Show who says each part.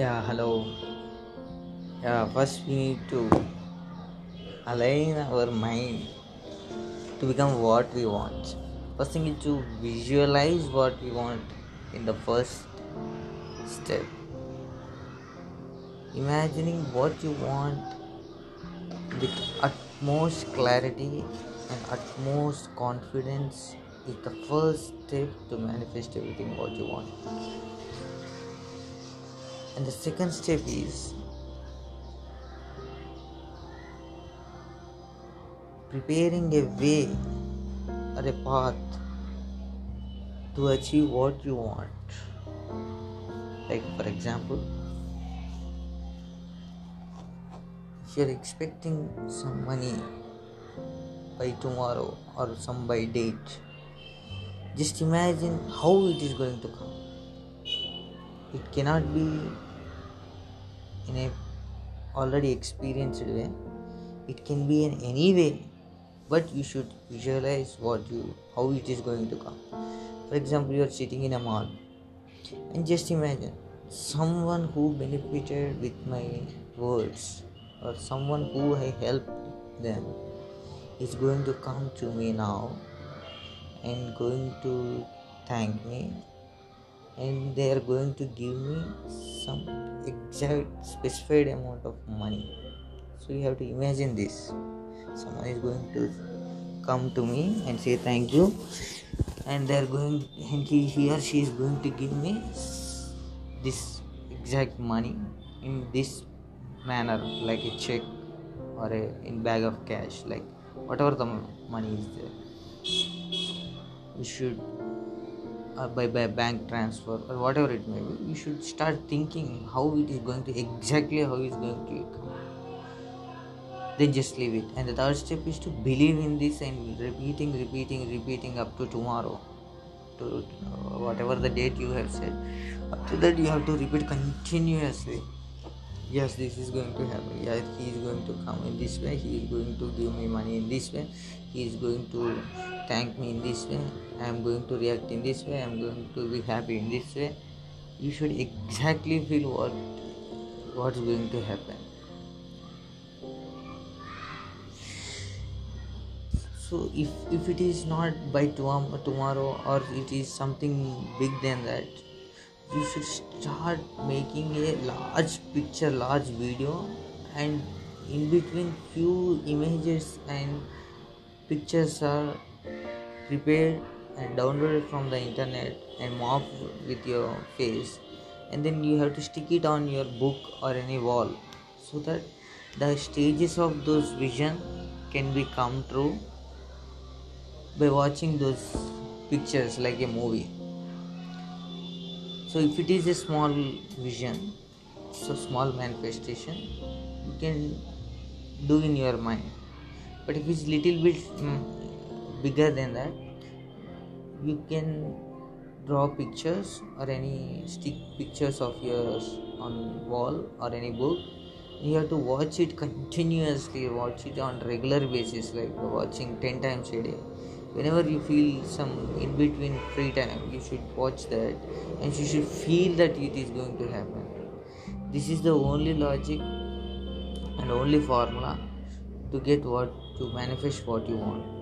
Speaker 1: Yeah, hello. Yeah, first we need to align our mind to become what we want. First thing is to visualize what we want in the first step. Imagining what you want with utmost clarity and utmost confidence is the first step to manifest everything what you want. And the second step is preparing a way or a path to achieve what you want. Like, for example, if you're expecting some money by tomorrow or some by date, just imagine how it is going to come. It cannot be in a already experienced way. It can be in any way, but you should visualize what you how it is going to come. For example, you are sitting in a mall and just imagine someone who benefited with my words or someone who I helped them is going to come to me now and going to thank me and they are going to give me some exact specified amount of money. So you have to imagine this. Someone is going to come to me and say thank you and they are going and he, he or she is going to give me this exact money in this manner like a check or a in bag of cash like whatever the money is there. You should uh, by by bank transfer or whatever it may be you should start thinking how it is going to exactly how it is going to come. Then just leave it. And the third step is to believe in this and repeating repeating repeating up to tomorrow. To uh, whatever the date you have said up to that you have to repeat continuously yes this is going to happen. Yes he is going to come in this way. He is going to give me money in this way. He is going to thank me in this way. I am going to react in this way. I am going to be happy in this way. You should exactly feel what what's going to happen. So if if it is not by tomorrow or it is something big than that you should start making a large picture large video and in between few images and pictures are prepared and downloaded from the internet and morphed with your face. And then you have to stick it on your book or any wall so that the stages of those vision can be come true by watching those pictures like a movie so if it is a small vision so small manifestation you can do in your mind. But if it's little bit mm, bigger than that you can draw pictures or any stick pictures of yours on wall or any book. You have to watch it continuously watch it on regular basis like watching 10 times a day whenever you feel some in between free time you should watch that and you should feel that it is going to happen. This is the only logic and only formula to get what to manifest what you want